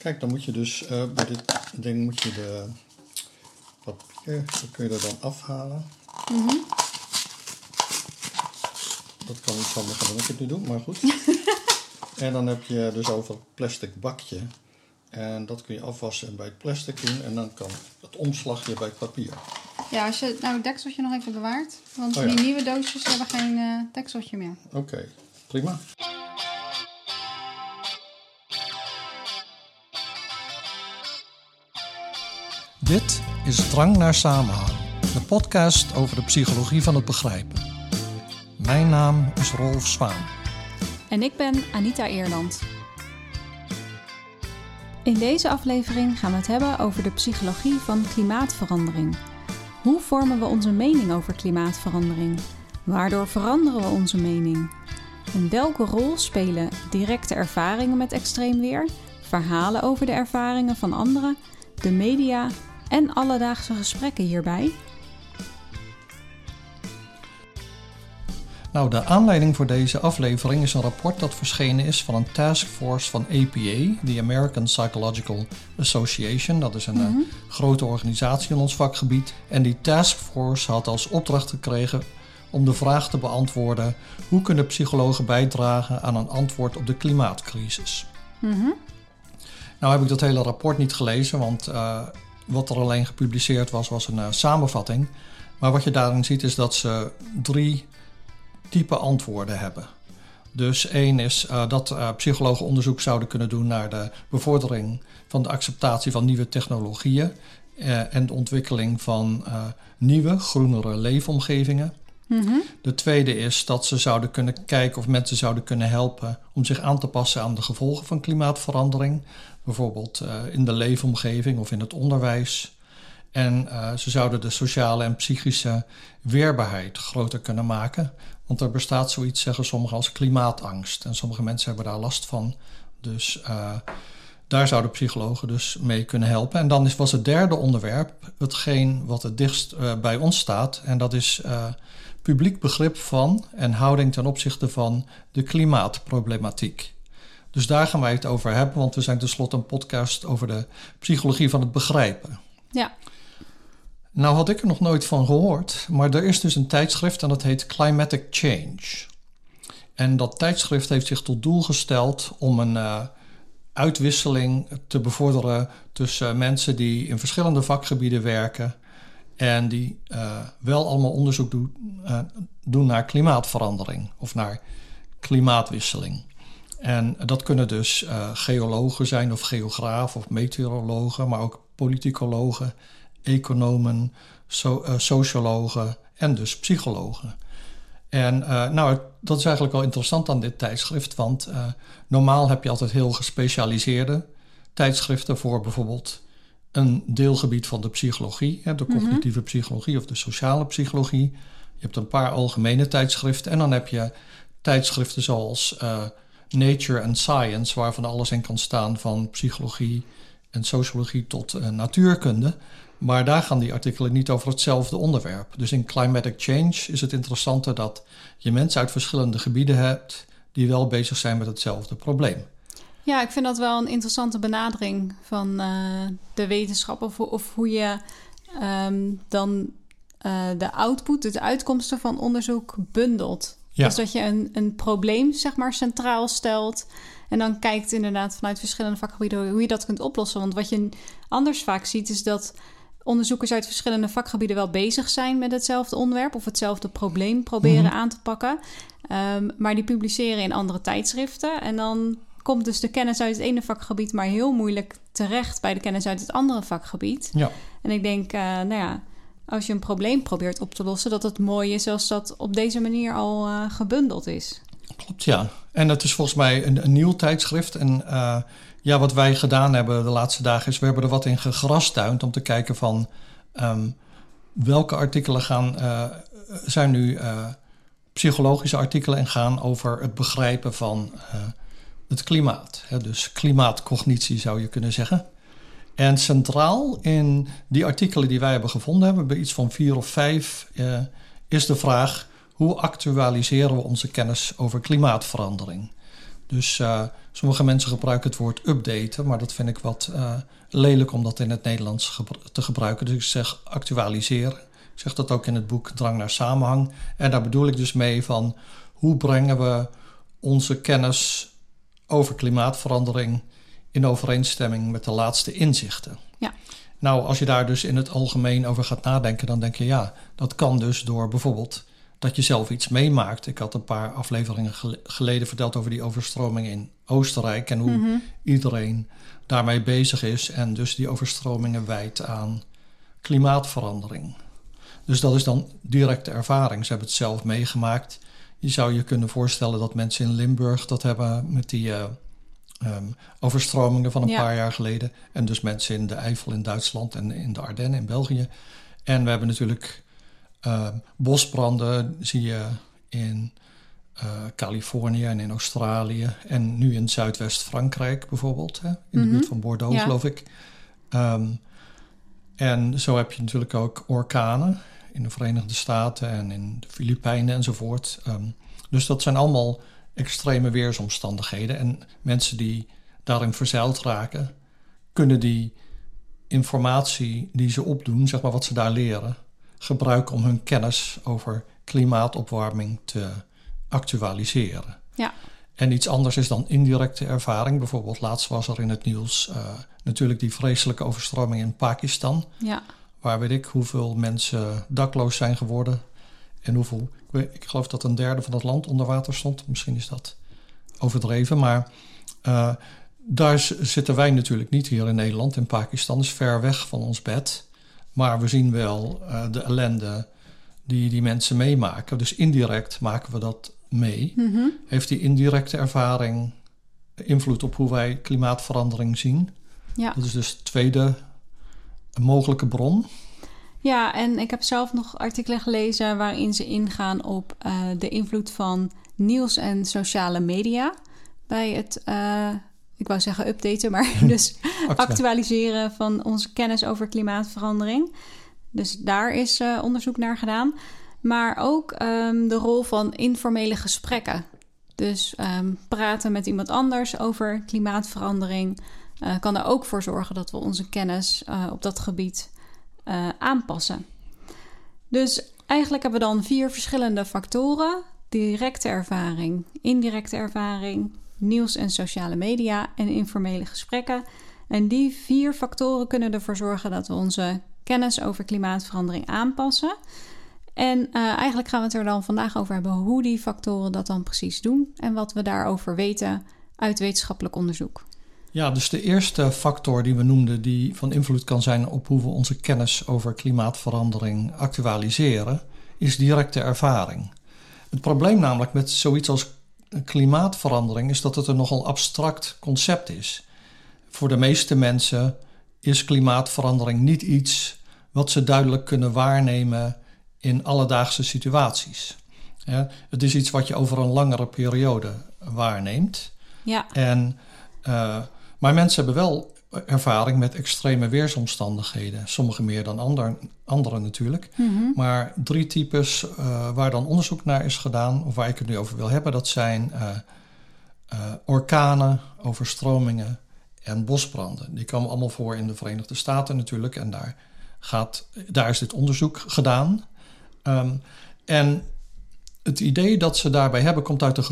Kijk, dan moet je dus eh, bij dit ding moet je de papier, dat kun je er dan afhalen. Dat kan iets handiger dan ik het nu doe, maar goed. en dan heb je dus over het plastic bakje. En dat kun je afwassen en bij het plastic doen. En dan kan het omslagje bij het papier. Ja, als je nou het dekseltje nog even bewaart. Want Oh ja. die nieuwe doosjes hebben geen eh, dekseltje meer. Oké, prima. Dit is Drang naar Samenhang, de podcast over de psychologie van het begrijpen. Mijn naam is Rolf Zwaan. En ik ben Anita Eerland. In deze aflevering gaan we het hebben over de psychologie van klimaatverandering. Hoe vormen we onze mening over klimaatverandering? Waardoor veranderen we onze mening? En welke rol spelen directe ervaringen met extreem weer, verhalen over de ervaringen van anderen, de media en alledaagse gesprekken hierbij? Nou, de aanleiding voor deze aflevering is een rapport dat verschenen is van een taskforce van APA, de American Psychological Association. Dat is een eh, grote organisatie in ons vakgebied. En die taskforce had als opdracht gekregen om de vraag te beantwoorden: hoe kunnen psychologen bijdragen aan een antwoord op de klimaatcrisis? Nou heb ik dat hele rapport niet gelezen, want eh, wat er alleen gepubliceerd was, was een eh, samenvatting. Maar wat je daarin ziet is dat ze drie type antwoorden hebben. Dus één is eh, dat eh, psychologen onderzoek zouden kunnen doen naar de bevordering van de acceptatie van nieuwe technologieën en de ontwikkeling van nieuwe, groenere leefomgevingen. De tweede is dat ze zouden kunnen kijken of mensen zouden kunnen helpen om zich aan te passen aan de gevolgen van klimaatverandering, bijvoorbeeld eh, in de leefomgeving of in het onderwijs. En eh, ze zouden de sociale en psychische weerbaarheid groter kunnen maken. Want er bestaat zoiets, zeggen sommigen, als klimaatangst. En sommige mensen hebben daar last van. Dus eh, daar zouden psychologen dus mee kunnen helpen. En dan is, was het derde onderwerp hetgeen wat het dichtst bij ons staat. En dat is publiek begrip van en houding ten opzichte van de klimaatproblematiek. Dus daar gaan wij het over hebben, want we zijn tenslotte een podcast over de psychologie van het begrijpen. Ja, Nou had ik er nog nooit van gehoord, maar er is dus een tijdschrift en dat heet Climatic Change. En dat tijdschrift heeft zich tot doel gesteld om een eh, uitwisseling te bevorderen tussen mensen die in verschillende vakgebieden werken en die eh, wel allemaal onderzoek doen, eh, doen naar klimaatverandering of naar klimaatwisseling. En dat kunnen dus eh, geologen zijn of geografen of meteorologen, maar ook politicologen, economen, so- eh, sociologen en dus psychologen. En eh, nou, dat is eigenlijk wel interessant aan dit tijdschrift, want normaal heb je altijd heel gespecialiseerde tijdschriften voor bijvoorbeeld een deelgebied van de psychologie, hè, de cognitieve psychologie of de sociale psychologie. Je hebt een paar algemene tijdschriften en dan heb je tijdschriften zoals Nature and Science, waarvan alles in kan staan van psychologie en sociologie tot eh, natuurkunde. Maar daar gaan die artikelen niet over hetzelfde onderwerp. Dus in Climatic Change is het interessante dat je mensen uit verschillende gebieden hebt die wel bezig zijn met hetzelfde probleem. Ja, ik vind dat wel een interessante benadering van eh, de wetenschap. Of, of hoe je ehm, dan eh, de output, de uitkomsten van onderzoek bundelt. Ja. Dus dat je een, een probleem zeg maar centraal stelt. En dan kijkt inderdaad vanuit verschillende vakgebieden hoe je dat kunt oplossen. Want wat je anders vaak ziet is dat onderzoekers uit verschillende vakgebieden wel bezig zijn met hetzelfde onderwerp of hetzelfde probleem proberen Mhm. aan te pakken. Ehm, maar die publiceren in andere tijdschriften. En dan komt dus de kennis uit het ene vakgebied maar heel moeilijk terecht bij de kennis uit het andere vakgebied. Ja, En ik denk, eh, nou ja, als je een probleem probeert op te lossen, dat het mooi is als dat op deze manier al eh, gebundeld is. klopt ja. En het is volgens mij een, nieuw tijdschrift. En eh, ja, wat wij gedaan hebben de laatste dagen is, we hebben er wat in gegrastuind om te kijken van ehm, welke artikelen gaan, eh, zijn nu psychologische artikelen en gaan over het begrijpen van het klimaat. Hè? Dus klimaatcognitie zou je kunnen zeggen. En centraal in die artikelen die wij hebben gevonden, hebben we iets van vier of vijf, eh, is de vraag: hoe actualiseren we onze kennis over klimaatverandering? Dus uh, sommige mensen gebruiken het woord updaten, maar dat vind ik wat uh, lelijk om dat in het Nederlands te gebruiken. Dus ik zeg actualiseren. Ik zeg dat ook in het boek Drang naar Samenhang. En daar bedoel ik dus mee van hoe brengen we onze kennis over klimaatverandering in overeenstemming met de laatste inzichten. Ja. Nou, als je daar dus in het algemeen over gaat nadenken, dan denk je ja, dat kan dus door bijvoorbeeld dat je zelf iets meemaakt. Ik had een paar afleveringen geleden verteld over die overstroming in Oostenrijk en hoe Mhm. iedereen daarmee bezig is en dus die overstromingen wijt aan klimaatverandering. Dus dat is dan directe ervaring. Ze hebben het zelf meegemaakt. Je zou je kunnen voorstellen dat mensen in Limburg dat hebben met die eh, ehm, overstromingen van een Ja. paar jaar geleden. En dus mensen in de Eifel in Duitsland en in de Ardennen in België. En we hebben natuurlijk ehm, bosbranden, zie je in eh, Californië en in Australië. En nu in Zuidwest-Frankrijk bijvoorbeeld, hè? in de Mhm. buurt van Bordeaux Ja. geloof ik. Ehm, en zo heb je natuurlijk ook orkanen in de Verenigde Staten en in de Filipijnen enzovoort. Ehm, dus dat zijn allemaal extreme weersomstandigheden. En mensen die daarin verzeild raken, kunnen die informatie die ze opdoen, zeg maar wat ze daar leren, gebruiken om hun kennis over klimaatopwarming te actualiseren. Ja. En iets anders is dan indirecte ervaring. Bijvoorbeeld laatst was er in het nieuws eh, natuurlijk die vreselijke overstroming in Pakistan Ja. waar weet ik hoeveel mensen dakloos zijn geworden. En hoeveel, ik, ik geloof dat een derde van het land onder water stond. Misschien is dat overdreven, maar eh, daar zitten wij natuurlijk niet hier in Nederland. In Pakistan is ver weg van ons bed. Maar we zien wel eh, de ellende die die mensen meemaken. Dus indirect maken we dat mee. Mhm. Heeft die indirecte ervaring invloed op hoe wij klimaatverandering zien? Ja. Dat is dus de tweede mogelijke bron. Ja, en ik heb zelf nog artikelen gelezen waarin ze ingaan op eh, de invloed van nieuws en sociale media bij het, eh, ik wou zeggen updaten, maar dus actualiseren van onze kennis over klimaatverandering. Dus daar is eh, onderzoek naar gedaan. Maar ook ehm, de rol van informele gesprekken. Dus ehm, praten met iemand anders over klimaatverandering kan er ook voor zorgen dat we onze kennis op dat gebied eh, aanpassen. Dus eigenlijk hebben we dan vier verschillende factoren: directe ervaring, indirecte ervaring, nieuws en sociale media en informele gesprekken. En die vier factoren kunnen ervoor zorgen dat we onze kennis over klimaatverandering aanpassen. En eh, eigenlijk gaan we het er dan vandaag over hebben hoe die factoren dat dan precies doen en wat we daarover weten uit wetenschappelijk onderzoek. Ja, dus de eerste factor die we noemden, die van invloed kan zijn op hoe we onze kennis over klimaatverandering actualiseren, is directe ervaring. Het probleem namelijk met zoiets als klimaatverandering is dat het een nogal abstract concept is. Voor de meeste mensen is klimaatverandering niet iets wat ze duidelijk kunnen waarnemen in alledaagse situaties. Ja, het is iets wat je over een langere periode waarneemt. Ja, En, uh, maar mensen hebben wel ervaring met extreme weersomstandigheden. Sommige meer dan ander, anderen natuurlijk. Mhm. Maar drie types uh, waar dan onderzoek naar is gedaan, of waar ik het nu over wil hebben, dat zijn uh, orkanen, overstromingen en bosbranden. Die komen allemaal voor in de Verenigde Staten natuurlijk. En daar, gaat, daar is dit onderzoek gedaan. Um, en het idee dat ze daarbij hebben komt uit de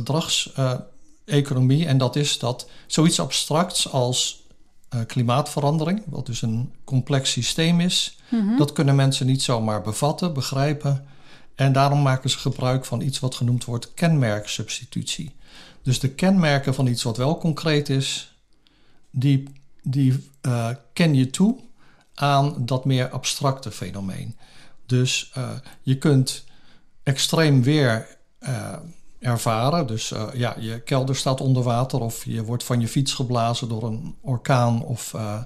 gedragseconomie. en dat is dat zoiets abstracts als uh, klimaatverandering, wat dus een complex systeem is, Mhm. dat kunnen mensen niet zomaar bevatten, begrijpen. En daarom maken ze gebruik van iets wat genoemd wordt kenmerksubstitutie. Dus de kenmerken van iets wat wel concreet is, die, die uh, ken je toe aan dat meer abstracte fenomeen. Dus uh, je kunt extreem weer ervaren. Dus uh, ja, je kelder staat onder water of je wordt van je fiets geblazen door een orkaan of uh,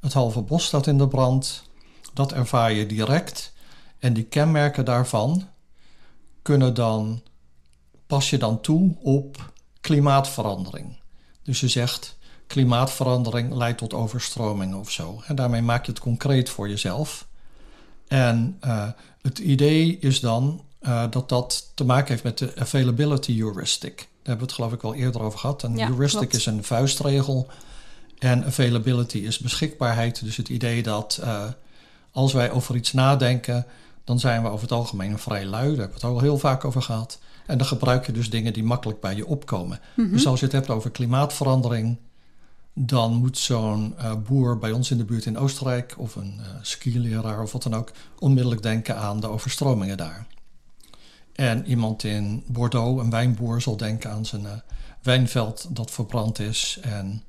het halve bos staat in de brand. Dat ervaar je direct. En die kenmerken daarvan kunnen dan, pas je dan toe op klimaatverandering. Dus je zegt klimaatverandering leidt tot overstromingen of zo. En daarmee maak je het concreet voor jezelf. En uh, het idee is dan uh, dat dat te maken heeft met de availability heuristic. hebben we het geloof ik wel eerder over gehad. Een Ja, heuristic klopt. is een vuistregel. En availability is beschikbaarheid. Dus het idee dat eh, als wij over iets nadenken, dan zijn we over het algemeen vrij lui. Daar hebben we het al heel vaak over gehad. En dan gebruik je dus dingen die makkelijk bij je opkomen. Mhm. Dus als je het hebt over klimaatverandering, dan moet zo'n eh, boer bij ons in de buurt in Oostenrijk of een eh skileraar of wat dan ook onmiddellijk denken aan de overstromingen daar. En iemand in Bordeaux, een wijnboer, zal denken aan zijn eh, wijnveld dat verbrand is. En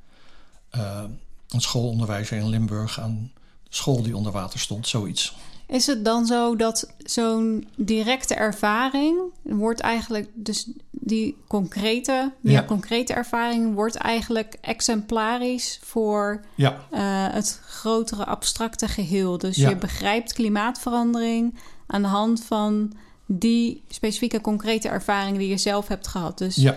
eh, een schoolonderwijzer in Limburg aan school die onder water stond, zoiets. Is het dan zo dat zo'n directe ervaring wordt eigenlijk, dus die concrete, meer Ja. concrete ervaring wordt eigenlijk exemplarisch voor Ja, eh, het grotere abstracte geheel. Dus Ja. je begrijpt klimaatverandering aan de hand van die specifieke concrete ervaring die je zelf hebt gehad. Dus ja,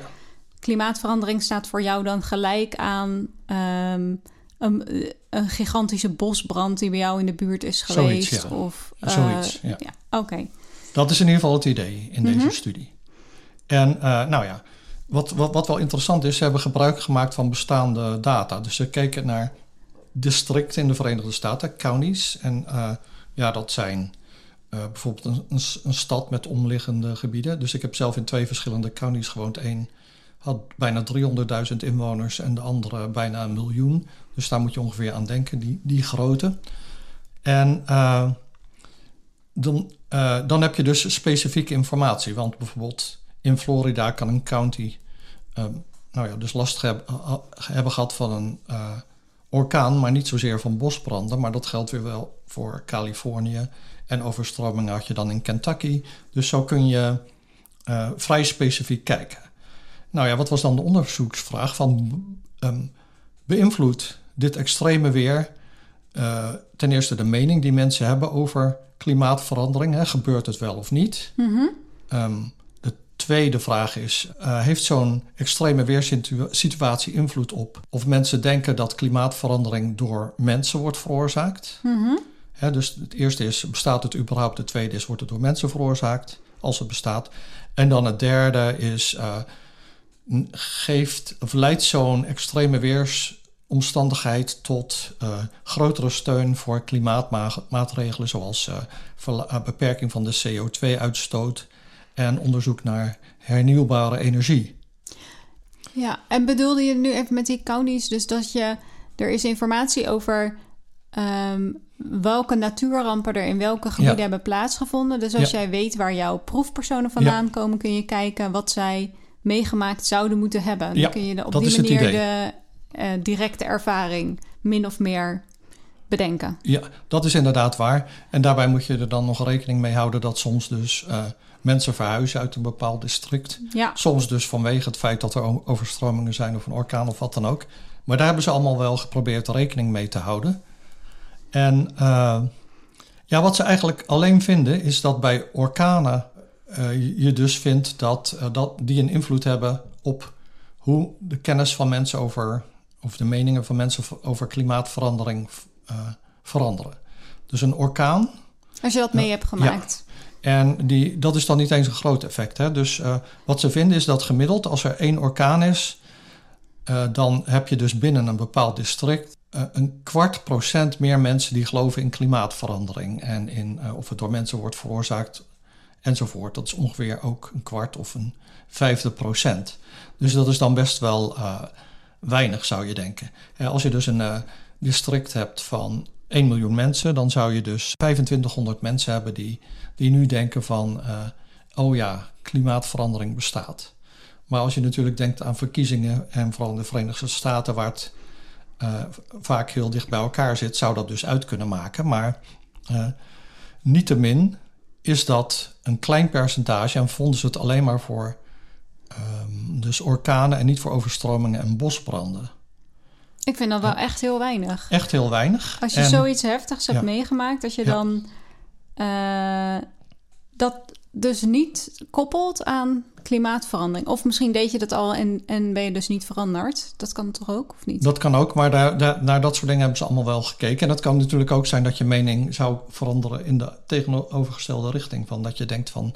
klimaatverandering staat voor jou dan gelijk aan ehm, een, een gigantische bosbrand die bij jou in de buurt is Zoiets, geweest. ja. Of, eh, zoiets. Ja. Oké. Dat is in ieder geval het idee in Mhm. deze studie. En eh, nou ja, wat, wat, wat wel interessant is, ze hebben gebruik gemaakt van bestaande data. Dus ze keken naar districten in de Verenigde Staten, counties. En eh, ja, dat zijn eh, bijvoorbeeld een, een, stad met omliggende gebieden. Dus ik heb zelf in twee verschillende counties gewoond. Eén had bijna 300.000 inwoners en de andere bijna een miljoen. Dus daar moet je ongeveer aan denken, die, die grootte. En eh, dan, eh, dan heb je dus specifieke informatie. Want bijvoorbeeld in Florida kan een county nou ja, dus last heb- ha- hebben gehad van een orkaan, maar niet zozeer van bosbranden. Maar dat geldt weer wel voor Californië. En overstromingen had je dan in Kentucky. Dus zo kun je eh, vrij specifiek kijken. Nou ja, wat was dan de onderzoeksvraag? Van, ehm, beïnvloedt dit extreme weer eh, ten eerste de mening die mensen hebben over klimaatverandering? Hè? Gebeurt het wel of niet? Mhm. Ehm, tweede vraag is: eh, heeft zo'n extreme weersituatie invloed op of mensen denken dat klimaatverandering door mensen wordt veroorzaakt? Mhm. Dus het eerste is: bestaat het überhaupt? Het tweede is: wordt het door mensen veroorzaakt? Als het bestaat. En dan het derde is: eh, geeft of leidt zo'n extreme weersomstandigheid tot eh, grotere steun voor klimaatmaatregelen, zoals beperking van de CO2-uitstoot en onderzoek naar hernieuwbare energie. Ja, en bedoelde je nu even met die counties, dus dat je er is informatie over ehm, welke natuurrampen er in welke gebieden Ja. hebben plaatsgevonden. Dus als Ja. jij weet waar jouw proefpersonen vandaan komen, kun je kijken wat zij meegemaakt zouden moeten hebben. Dan Ja, kun je de- op die manier de eh, directe ervaring min of meer bedenken. Ja, dat is inderdaad waar. En daarbij moet je er dan nog rekening mee houden dat soms dus eh, mensen verhuizen uit een bepaald district. Ja, Soms dus vanwege het feit dat er overstromingen zijn of een orkaan of wat dan ook. Maar daar hebben ze allemaal wel geprobeerd rekening mee te houden. En eh, ja, wat ze eigenlijk alleen vinden is dat bij orkanen eh, je- dus vindt dat, eh, dat die een invloed hebben op hoe de kennis van mensen over, of de meningen van mensen over klimaatverandering veranderen. Dus een orkaan als je dat mee hebt gemaakt. En die, dat is dan niet eens een groot effect. Hè? Dus eh, wat ze vinden is dat gemiddeld, als er één orkaan is, eh, dan heb je dus binnen een bepaald district eh, een kwart procent meer mensen die geloven in klimaatverandering. En in of het door mensen wordt veroorzaakt enzovoort. Dat is ongeveer ook een kwart of een vijfde procent. Dus dat is dan best wel weinig, zou je denken. Als je dus een district hebt van 1 miljoen mensen, dan zou je dus 2500 mensen hebben die, die nu denken van, eh, oh ja, klimaatverandering bestaat. Maar als je natuurlijk denkt aan verkiezingen en vooral in de Verenigde Staten, waar het eh, vaak heel dicht bij elkaar zit, zou dat dus uit kunnen maken. Maar eh niettemin is dat een klein percentage en vonden ze het alleen maar voor ehm, dus orkanen en niet voor overstromingen en bosbranden. Ik vind dat wel echt heel weinig. Echt heel weinig. Als je En- zoiets heftigs hebt Ja. meegemaakt, dat je Ja. dan eh, dat dus niet koppelt aan klimaatverandering. Of misschien deed je dat al en, en ben je dus niet veranderd. Dat kan toch ook, of niet? Dat kan ook, maar daar, daar, naar dat soort dingen hebben ze allemaal wel gekeken. En dat kan natuurlijk ook zijn dat je mening zou veranderen in de tegenovergestelde richting. Van dat je denkt van,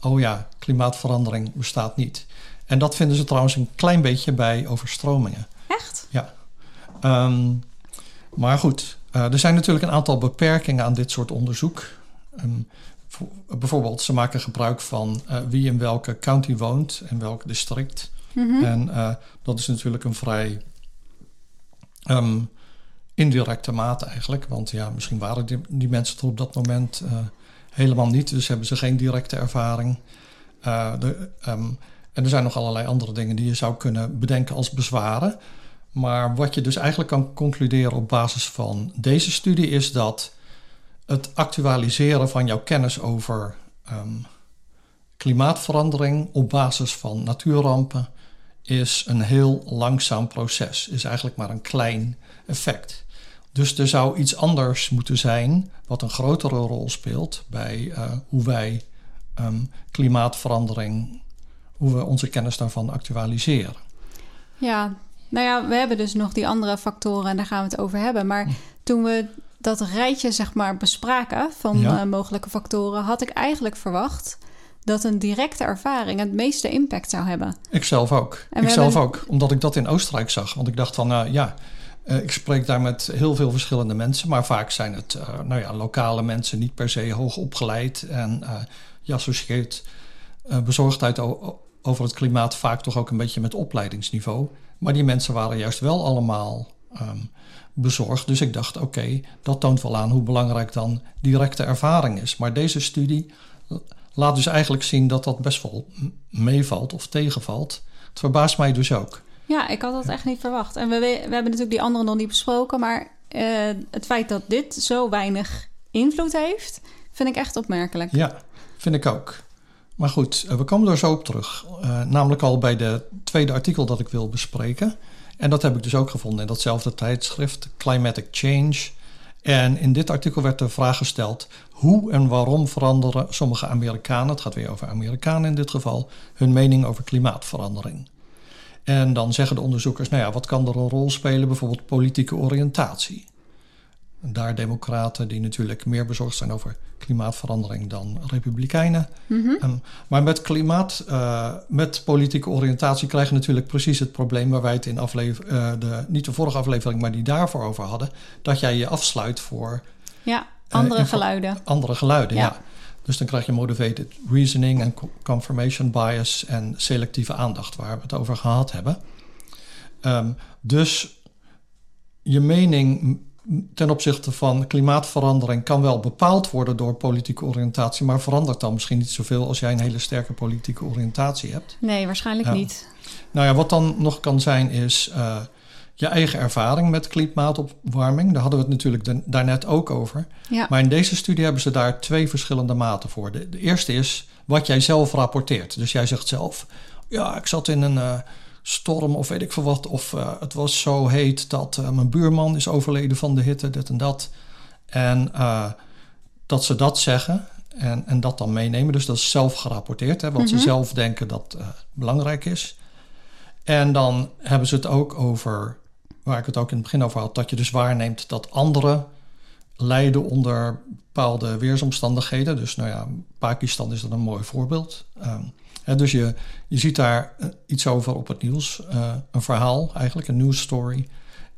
oh ja, klimaatverandering bestaat niet. En dat vinden ze trouwens een klein beetje bij overstromingen. Echt? Ja. Ehm, maar goed, uh, er zijn natuurlijk een aantal beperkingen aan dit soort onderzoek. Um, bijvoorbeeld, ze maken gebruik van uh, wie in welke county woont en welk district. Mm -hmm. En uh, dat is natuurlijk een vrij um, indirecte mate eigenlijk. Want ja, misschien waren die, die mensen er op dat moment helemaal niet. Dus hebben ze geen directe ervaring. De, en er zijn nog allerlei andere dingen die je zou kunnen bedenken als bezwaren. Maar wat je dus eigenlijk kan concluderen op basis van deze studie is dat het actualiseren van jouw kennis over um, klimaatverandering op basis van natuurrampen is een heel langzaam proces. Is eigenlijk maar een klein effect. Dus er zou iets anders moeten zijn wat een grotere rol speelt bij uh, hoe wij um, klimaatverandering, hoe we onze kennis daarvan actualiseren. Ja, nou ja, we hebben dus nog die andere factoren en daar gaan we het over hebben. Maar hm. toen we dat rijtje zeg maar bespraken van ja. uh, mogelijke factoren, had ik eigenlijk verwacht dat een directe ervaring het meeste impact zou hebben. Ik zelf ook. Ik zelf ook, omdat ik dat in Oostenrijk zag. Want ik dacht van, uh, ja, uh, ik spreek daar met heel veel verschillende mensen, maar vaak zijn het nou ja, lokale mensen, niet per se hoog opgeleid. En je associeert bezorgdheid over het klimaat vaak toch ook een beetje met opleidingsniveau. Maar die mensen waren juist wel allemaal um, bezorgd. Dus ik dacht, oké, okay, dat toont wel aan hoe belangrijk dan directe ervaring is. Maar deze studie laat dus eigenlijk zien dat dat best wel meevalt of tegenvalt. Het verbaast mij dus ook. Ja, ik had dat echt niet verwacht. En we, we hebben natuurlijk die andere nog niet besproken. Maar uh, het feit dat dit zo weinig invloed heeft, vind ik echt opmerkelijk. Ja, vind ik ook. Maar goed, we komen er zo op terug. Uh, namelijk al bij de tweede artikel dat ik wil bespreken. En dat heb ik dus ook gevonden in datzelfde tijdschrift, Climatic Change. En in dit artikel werd de vraag gesteld: hoe en waarom veranderen sommige Amerikanen, het gaat weer over Amerikanen in dit geval, hun mening over klimaatverandering? En dan zeggen de onderzoekers: nou ja, wat kan er een rol spelen? Bijvoorbeeld politieke oriëntatie. Daar democraten die natuurlijk meer bezorgd zijn over klimaatverandering dan republikeinen. Mm -hmm. um, maar met klimaat, uh, met politieke oriëntatie krijg je natuurlijk precies het probleem waar wij het in aflever, uh, de, niet de vorige aflevering, maar die daarvoor over hadden. Dat jij je afsluit voor. Ja, andere uh, geluiden. Andere geluiden, ja. ja. Dus dan krijg je motivated reasoning en confirmation bias en selectieve aandacht, waar we het over gehad hebben. Um, dus je mening ten opzichte van klimaatverandering kan wel bepaald worden door politieke oriëntatie, maar verandert dan misschien niet zoveel als jij een hele sterke politieke oriëntatie hebt? Nee, waarschijnlijk ja. niet. Nou ja, wat dan nog kan zijn is uh, je eigen ervaring met klimaatopwarming. Daar hadden we het natuurlijk de, daarnet ook over. Ja. Maar in deze studie hebben ze daar twee verschillende maten voor. De, de eerste is wat jij zelf rapporteert. Dus jij zegt zelf, ja, ik zat in een... Uh, storm of weet ik veel wat. Of uh, het was zo heet dat uh, mijn buurman is overleden van de hitte, dit en dat. En uh, dat ze dat zeggen en, en dat dan meenemen. Dus dat is zelf gerapporteerd, hè, wat ze zelf denken dat belangrijk is. En dan hebben ze het ook over, waar ik het ook in het begin over had, dat je dus waarneemt dat anderen lijden onder bepaalde weersomstandigheden. Dus nou ja, Pakistan is dan een mooi voorbeeld. Um, Dus je, je ziet daar uh, iets over op het nieuws. Uh, een verhaal eigenlijk, een news story.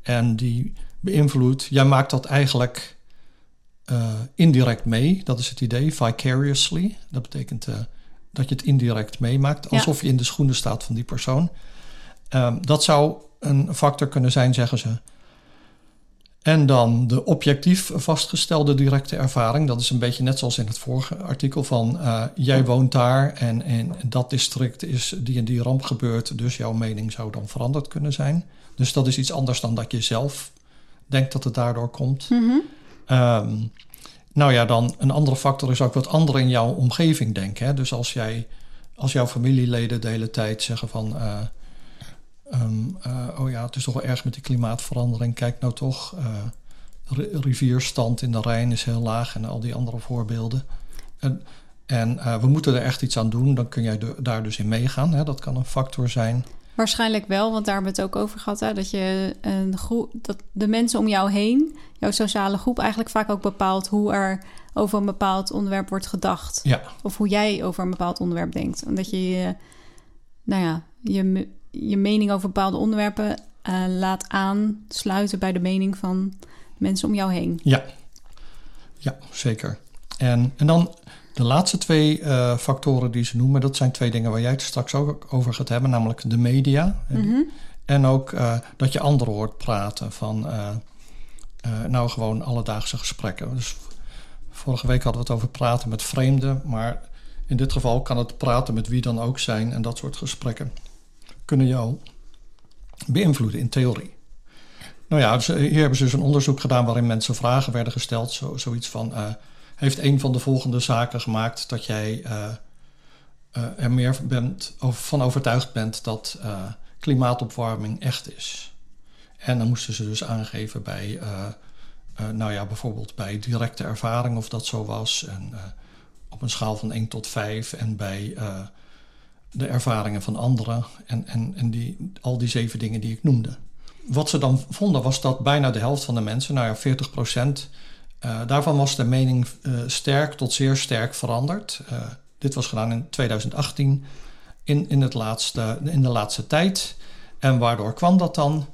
En die beïnvloedt, jij maakt dat eigenlijk uh, indirect mee. Dat is het idee, vicariously. Dat betekent dat je het indirect meemaakt. Alsof ja. je in de schoenen staat van die persoon. Um, dat zou een factor kunnen zijn, zeggen ze. En dan de objectief vastgestelde directe ervaring. Dat is een beetje net zoals in het vorige artikel van uh, jij woont daar en in dat district is die en die ramp gebeurd, dus jouw mening zou dan veranderd kunnen zijn. Dus dat is iets anders dan dat je zelf denkt dat het daardoor komt. Mm-hmm. Um, nou ja, dan een andere factor is ook wat anderen in jouw omgeving denken. Hè? Dus als jij, als jouw familieleden de hele tijd zeggen van. Uh, Um, uh, oh ja, het is toch wel erg met die klimaatverandering. Kijk nou toch, uh, rivierstand in de Rijn is heel laag en al die andere voorbeelden. En, en uh, we moeten er echt iets aan doen. Dan kun jij de, daar dus in meegaan. Hè? Dat kan een factor zijn. Waarschijnlijk wel, want daar hebben we het ook over gehad. Hè? Dat, je een groep, dat de mensen om jou heen, jouw sociale groep, eigenlijk vaak ook bepaalt hoe er over een bepaald onderwerp wordt gedacht. Ja. Of hoe jij over een bepaald onderwerp denkt. Omdat je je nou ja, je, je mening over bepaalde onderwerpen uh, laat aansluiten bij de mening van mensen om jou heen. Ja, ja zeker. En, en dan de laatste twee uh, factoren die ze noemen, dat zijn twee dingen waar jij het straks ook over gaat hebben, namelijk de media. Mhm. En ook uh, dat je anderen hoort praten van, nou gewoon alledaagse gesprekken. Dus vorige week hadden we het over praten met vreemden, maar in dit geval kan het praten met wie dan ook zijn en dat soort gesprekken kunnen jou beïnvloeden in theorie. Nou ja, hier hebben ze dus een onderzoek gedaan waarin mensen vragen werden gesteld. Zo, zoiets van: uh, Heeft een van de volgende zaken gemaakt dat jij uh, uh, er meer bent, van overtuigd bent dat klimaatopwarming echt is? En dan moesten ze dus aangeven bij, nou ja, bijvoorbeeld bij directe ervaring of dat zo was. En op een schaal van 1 tot 5 en bij de ervaringen van anderen en, en, en die, al die zeven dingen die ik noemde. Wat ze dan vonden was dat bijna de helft van de mensen, nou ja, 40 procent, uh, daarvan was de mening uh, sterk tot zeer sterk veranderd. Uh, dit was gedaan in 2018, in, in, het laatste, in de laatste tijd. En waardoor kwam dat dan?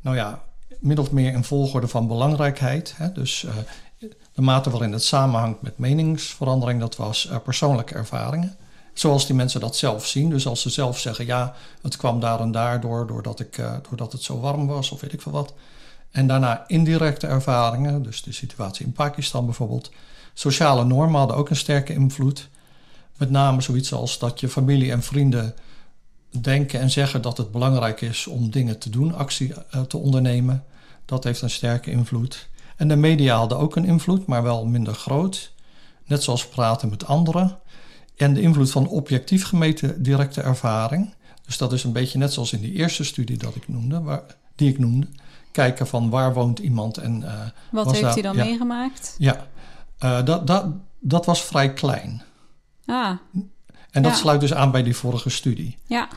Nou ja, min of meer in volgorde van belangrijkheid. Hè? Dus de mate waarin het samenhangt met meningsverandering, dat was persoonlijke ervaringen zoals die mensen dat zelf zien. Dus als ze zelf zeggen, ja, het kwam daar en daar door, doordat, ik, uh, doordat het zo warm was of weet ik veel wat. En daarna indirecte ervaringen, dus de situatie in Pakistan bijvoorbeeld. Sociale normen hadden ook een sterke invloed. Met name zoiets als dat je familie en vrienden denken en zeggen dat het belangrijk is om dingen te doen, actie uh, te ondernemen. Dat heeft een sterke invloed. En de media hadden ook een invloed, maar wel minder groot. Net zoals praten met anderen. En de invloed van objectief gemeten directe ervaring. Dus dat is een beetje net zoals in die eerste studie dat ik noemde, waar, die ik noemde. Kijken van waar woont iemand en. Uh, Wat heeft hij dan meegemaakt? Ja, uh, dat, dat, dat was vrij klein. Ah. En dat ja. sluit dus aan bij die vorige studie. Ja.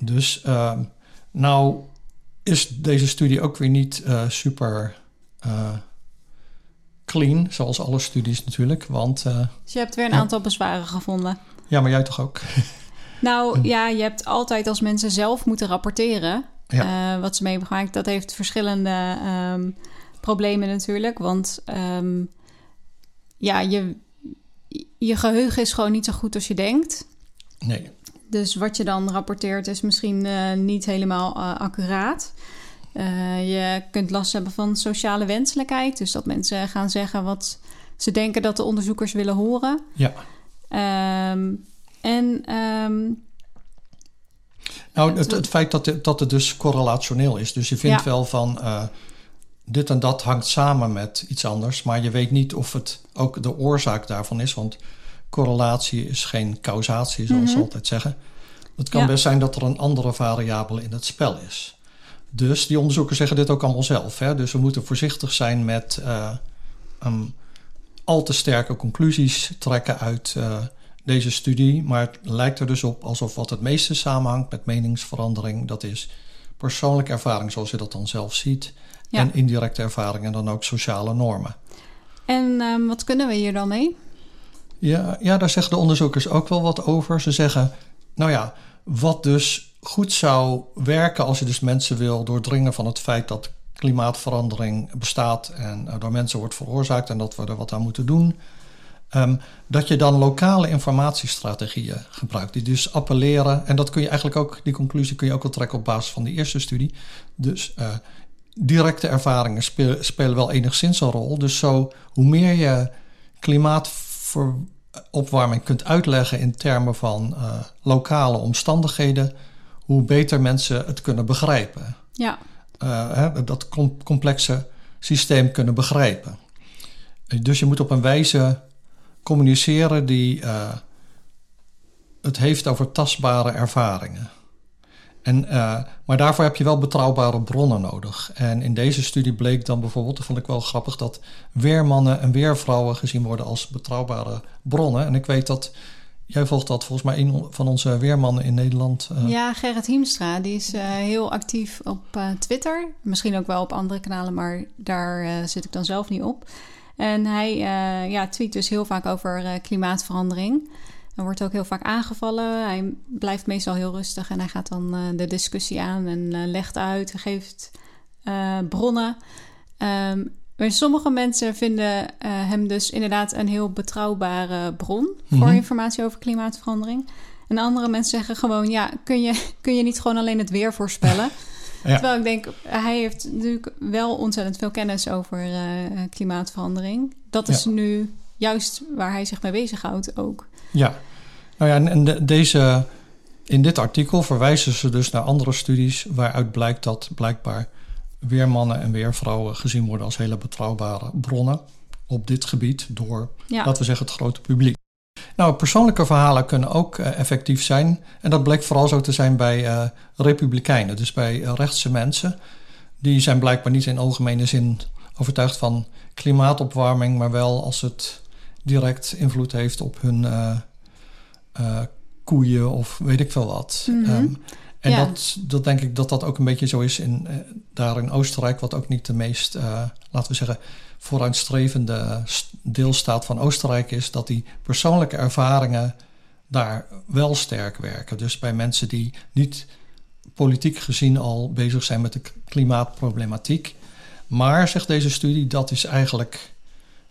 Dus uh, nou is deze studie ook weer niet super clean, zoals alle studies natuurlijk. Want, uh, dus je hebt weer een ja. aantal bezwaren gevonden. Ja, maar jij toch ook? nou ja, je hebt altijd als mensen zelf moeten rapporteren ja. uh, wat ze mee hebben gemaakt. Dat heeft verschillende um, problemen natuurlijk. Want um, ja, je, je geheugen is gewoon niet zo goed als je denkt. Nee. Dus wat je dan rapporteert is misschien uh, niet helemaal accuraat. Uh, je kunt last hebben van sociale wenselijkheid. Dus dat mensen gaan zeggen wat ze denken dat de onderzoekers willen horen. Ja. Um, en. Um, nou, het, het, feit dat het, dat het dus correlationeel is. Dus je vindt ja. wel van. Uh, dit en dat hangt samen met iets anders. Maar je weet niet of het ook de oorzaak daarvan is. Want correlatie is geen causatie, zoals mm -hmm. ze altijd zeggen. Het kan ja. best zijn dat er een andere variabele in het spel is. Dus die onderzoekers zeggen dit ook allemaal zelf. Hè? Dus we moeten voorzichtig zijn met uh, um, al te sterke conclusies trekken uit uh, deze studie. Maar het lijkt er dus op alsof wat het meeste samenhangt met meningsverandering, dat is persoonlijke ervaring zoals je dat dan zelf ziet. Ja. En indirecte ervaring en dan ook sociale normen. En um, wat kunnen we hier dan mee? Ja, ja, daar zeggen de onderzoekers ook wel wat over. Ze zeggen, nou ja, wat dus goed zou werken als je dus mensen wil doordringen van het feit dat klimaatverandering bestaat en door mensen wordt veroorzaakt en dat we er wat aan moeten doen. Um, dat je dan lokale informatiestrategieën gebruikt, die dus appelleren. En dat kun je eigenlijk ook, die conclusie kun je ook wel trekken op basis van die eerste studie. Dus uh, directe ervaringen spelen, wel enigszins een rol. Dus zo, hoe meer je klimaatopwarming kunt uitleggen in termen van uh, lokale omstandigheden, hoe beter mensen het kunnen begrijpen. Ja. Uh, hè, dat com complexe systeem kunnen begrijpen. Dus je moet op een wijze communiceren die uh, het heeft over tastbare ervaringen. En, uh, maar daarvoor heb je wel betrouwbare bronnen nodig. En in deze studie bleek dan bijvoorbeeld, dat vond ik wel grappig, dat weermannen en weervrouwen gezien worden als betrouwbare bronnen. En ik weet dat Jij volgt dat volgens mij een van onze weermannen in Nederland. Uh. Ja, Gerrit Hiemstra. Die is uh, heel actief op uh, Twitter. Misschien ook wel op andere kanalen, maar daar zit ik dan zelf niet op. En hij ja, tweet dus heel vaak over klimaatverandering. Hij wordt ook heel vaak aangevallen. Hij blijft meestal heel rustig en hij gaat dan de discussie aan en legt uit, geeft bronnen. Um, maar sommige mensen vinden hem dus inderdaad een heel betrouwbare bron mm -hmm. voor informatie over klimaatverandering. En andere mensen zeggen gewoon: ja, kun je, kun je niet gewoon alleen het weer voorspellen? Ja. Terwijl ik denk, hij heeft natuurlijk wel ontzettend veel kennis over uh, klimaatverandering. Dat is ja. nu juist waar hij zich mee bezighoudt ook. Ja, nou ja, en, en de, deze, in dit artikel verwijzen ze dus naar andere studies waaruit blijkt dat blijkbaar weermannen en weervrouwen gezien worden als hele betrouwbare bronnen op dit gebied door, ja. laten we zeggen, het grote publiek. Nou, persoonlijke verhalen kunnen ook uh, effectief zijn. En dat bleek vooral zo te zijn bij uh, republikeinen, dus bij uh, rechtse mensen. Die zijn blijkbaar niet in algemene zin overtuigd van klimaatopwarming, maar wel als het direct invloed heeft op hun koeien of weet ik veel wat. Mm -hmm. um, en ja. dat, dat denk ik dat dat ook een beetje zo is in, daar in Oostenrijk, wat ook niet de meest, laten we zeggen, vooruitstrevende deelstaat van Oostenrijk is, dat die persoonlijke ervaringen daar wel sterk werken. Dus bij mensen die niet politiek gezien al bezig zijn met de klimaatproblematiek. Maar, zegt deze studie, dat is eigenlijk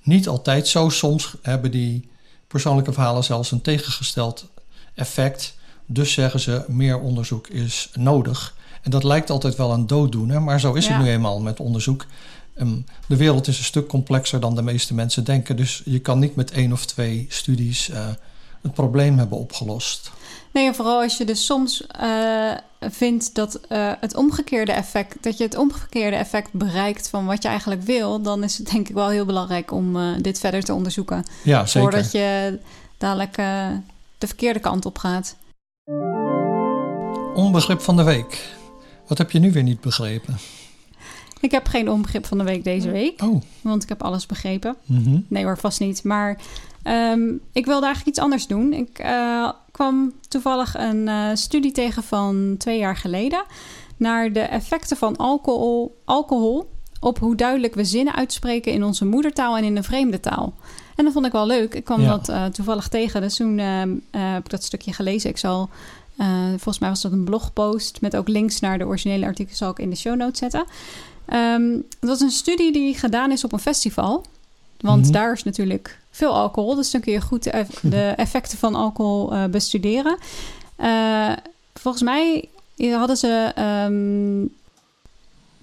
niet altijd zo. Soms hebben die persoonlijke verhalen zelfs een tegengesteld effect. Dus zeggen ze, meer onderzoek is nodig. En dat lijkt altijd wel een dooddoener, maar zo is ja. het nu eenmaal met onderzoek. Um, de wereld is een stuk complexer dan de meeste mensen denken. Dus je kan niet met één of twee studies uh, het probleem hebben opgelost. Nee, en vooral als je dus soms uh, vindt dat uh, het omgekeerde effect, dat je het omgekeerde effect bereikt van wat je eigenlijk wil, dan is het denk ik wel heel belangrijk om dit verder te onderzoeken. Ja, zeker. Voordat je dadelijk de verkeerde kant op gaat. Onbegrip van de week. Wat heb je nu weer niet begrepen? Ik heb geen onbegrip van de week deze week. Oh. Want ik heb alles begrepen. -hmm. Nee hoor, vast niet. Maar um, ik wilde eigenlijk iets anders doen. Ik uh, kwam toevallig een uh, studie tegen van twee jaar geleden... naar de effecten van alcohol, alcohol op hoe duidelijk we zinnen uitspreken... in onze moedertaal en in een vreemde taal. En dat vond ik wel leuk. Ik kwam ja. dat uh, toevallig tegen. Dus toen heb ik dat stukje gelezen. Ik zal... volgens mij was dat een blogpost met ook links naar de originele artikelen... zal ik in de show notes zetten... Um, dat was een studie die gedaan is op een festival. Want mm -hmm. daar is natuurlijk veel alcohol. Dus dan kun je goed de, eff de effecten van alcohol uh, bestuderen. Uh, volgens mij hadden ze um,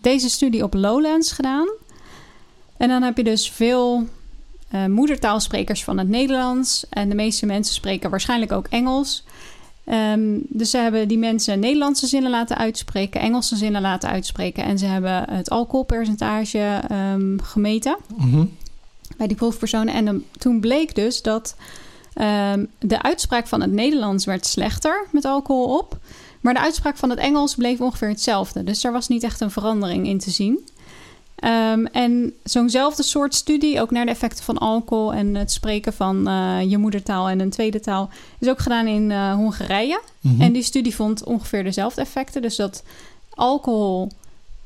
deze studie op Lowlands gedaan. En dan heb je dus veel uh, moedertaalsprekers van het Nederlands. En de meeste mensen spreken waarschijnlijk ook Engels. Um, dus ze hebben die mensen Nederlandse zinnen laten uitspreken, Engelse zinnen laten uitspreken. En ze hebben het alcoholpercentage um, gemeten mm -hmm. bij die proefpersonen. En um, toen bleek dus dat de uitspraak van het Nederlands werd slechter met alcohol op. Maar de uitspraak van het Engels bleef ongeveer hetzelfde. Dus daar was niet echt een verandering in te zien. Um, en zo'nzelfde soort studie, ook naar de effecten van alcohol en het spreken van uh, je moedertaal en een tweede taal, is ook gedaan in uh, Hongarije. Mm -hmm. En die studie vond ongeveer dezelfde effecten. Dus dat alcohol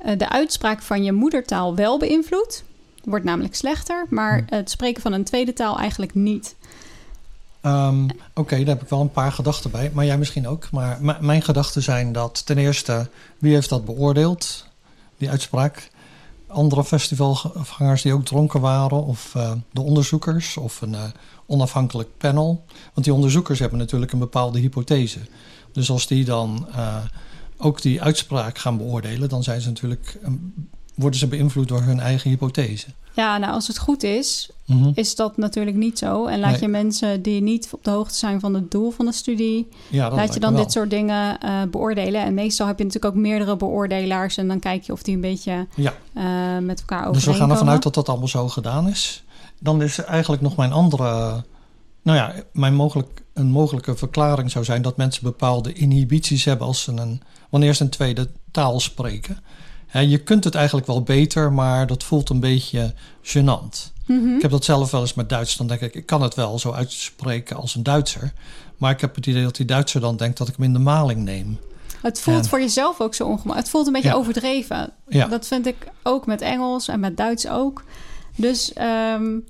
uh, de uitspraak van je moedertaal wel beïnvloedt, wordt namelijk slechter, maar mm. het spreken van een tweede taal eigenlijk niet. Um, Oké, okay, daar heb ik wel een paar gedachten bij, maar jij misschien ook. Maar mijn gedachten zijn dat ten eerste, wie heeft dat beoordeeld, die uitspraak? Andere festivalgangers die ook dronken waren, of uh, de onderzoekers, of een uh, onafhankelijk panel. Want die onderzoekers hebben natuurlijk een bepaalde hypothese. Dus als die dan uh, ook die uitspraak gaan beoordelen, dan zijn ze natuurlijk, um, worden ze beïnvloed door hun eigen hypothese. Ja, nou als het goed is, mm -hmm. is dat natuurlijk niet zo. En laat nee. je mensen die niet op de hoogte zijn van het doel van de studie, ja, laat je dan dit soort dingen uh, beoordelen. En meestal heb je natuurlijk ook meerdere beoordelaars en dan kijk je of die een beetje ja. uh, met elkaar overeenkomen. Dus we gaan ervan uit dat dat allemaal zo gedaan is. Dan is eigenlijk nog mijn andere, nou ja, mijn mogelijk, een mogelijke verklaring zou zijn dat mensen bepaalde inhibities hebben als ze een, wanneer ze een tweede taal spreken. Je kunt het eigenlijk wel beter, maar dat voelt een beetje gênant. Mm -hmm. Ik heb dat zelf wel eens met Duits. Dan denk ik, ik kan het wel zo uitspreken als een Duitser. Maar ik heb het idee dat die Duitser dan denkt dat ik hem in de maling neem. Het voelt en, voor jezelf ook zo ongemakkelijk. Het voelt een beetje ja. overdreven. Ja. Dat vind ik ook met Engels en met Duits ook. Dus um,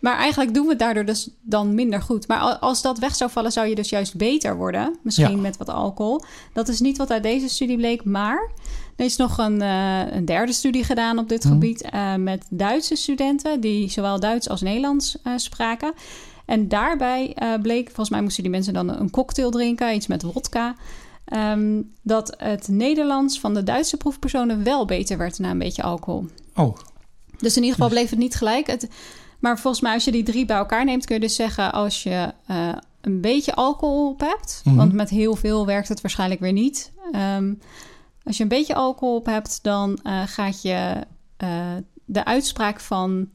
Maar eigenlijk doen we het daardoor dus dan minder goed. Maar als dat weg zou vallen, zou je dus juist beter worden. Misschien met wat alcohol. Dat is niet wat uit deze studie bleek. Maar er is nog een, uh, een derde studie gedaan op dit mhm. gebied. Uh, met Duitse studenten die zowel Duits als Nederlands uh, spraken. En daarbij bleek, volgens mij moesten die mensen dan een cocktail drinken, iets met wodka. Um, dat het Nederlands van de Duitse proefpersonen wel beter werd na een beetje alcohol. Oh. Dus in ieder geval bleef het niet gelijk. Het, maar volgens mij, als je die drie bij elkaar neemt, kun je dus zeggen: als je uh, een beetje alcohol op hebt, mm -hmm. want met heel veel werkt het waarschijnlijk weer niet. Um, als je een beetje alcohol op hebt, dan uh, gaat je uh, de uitspraak van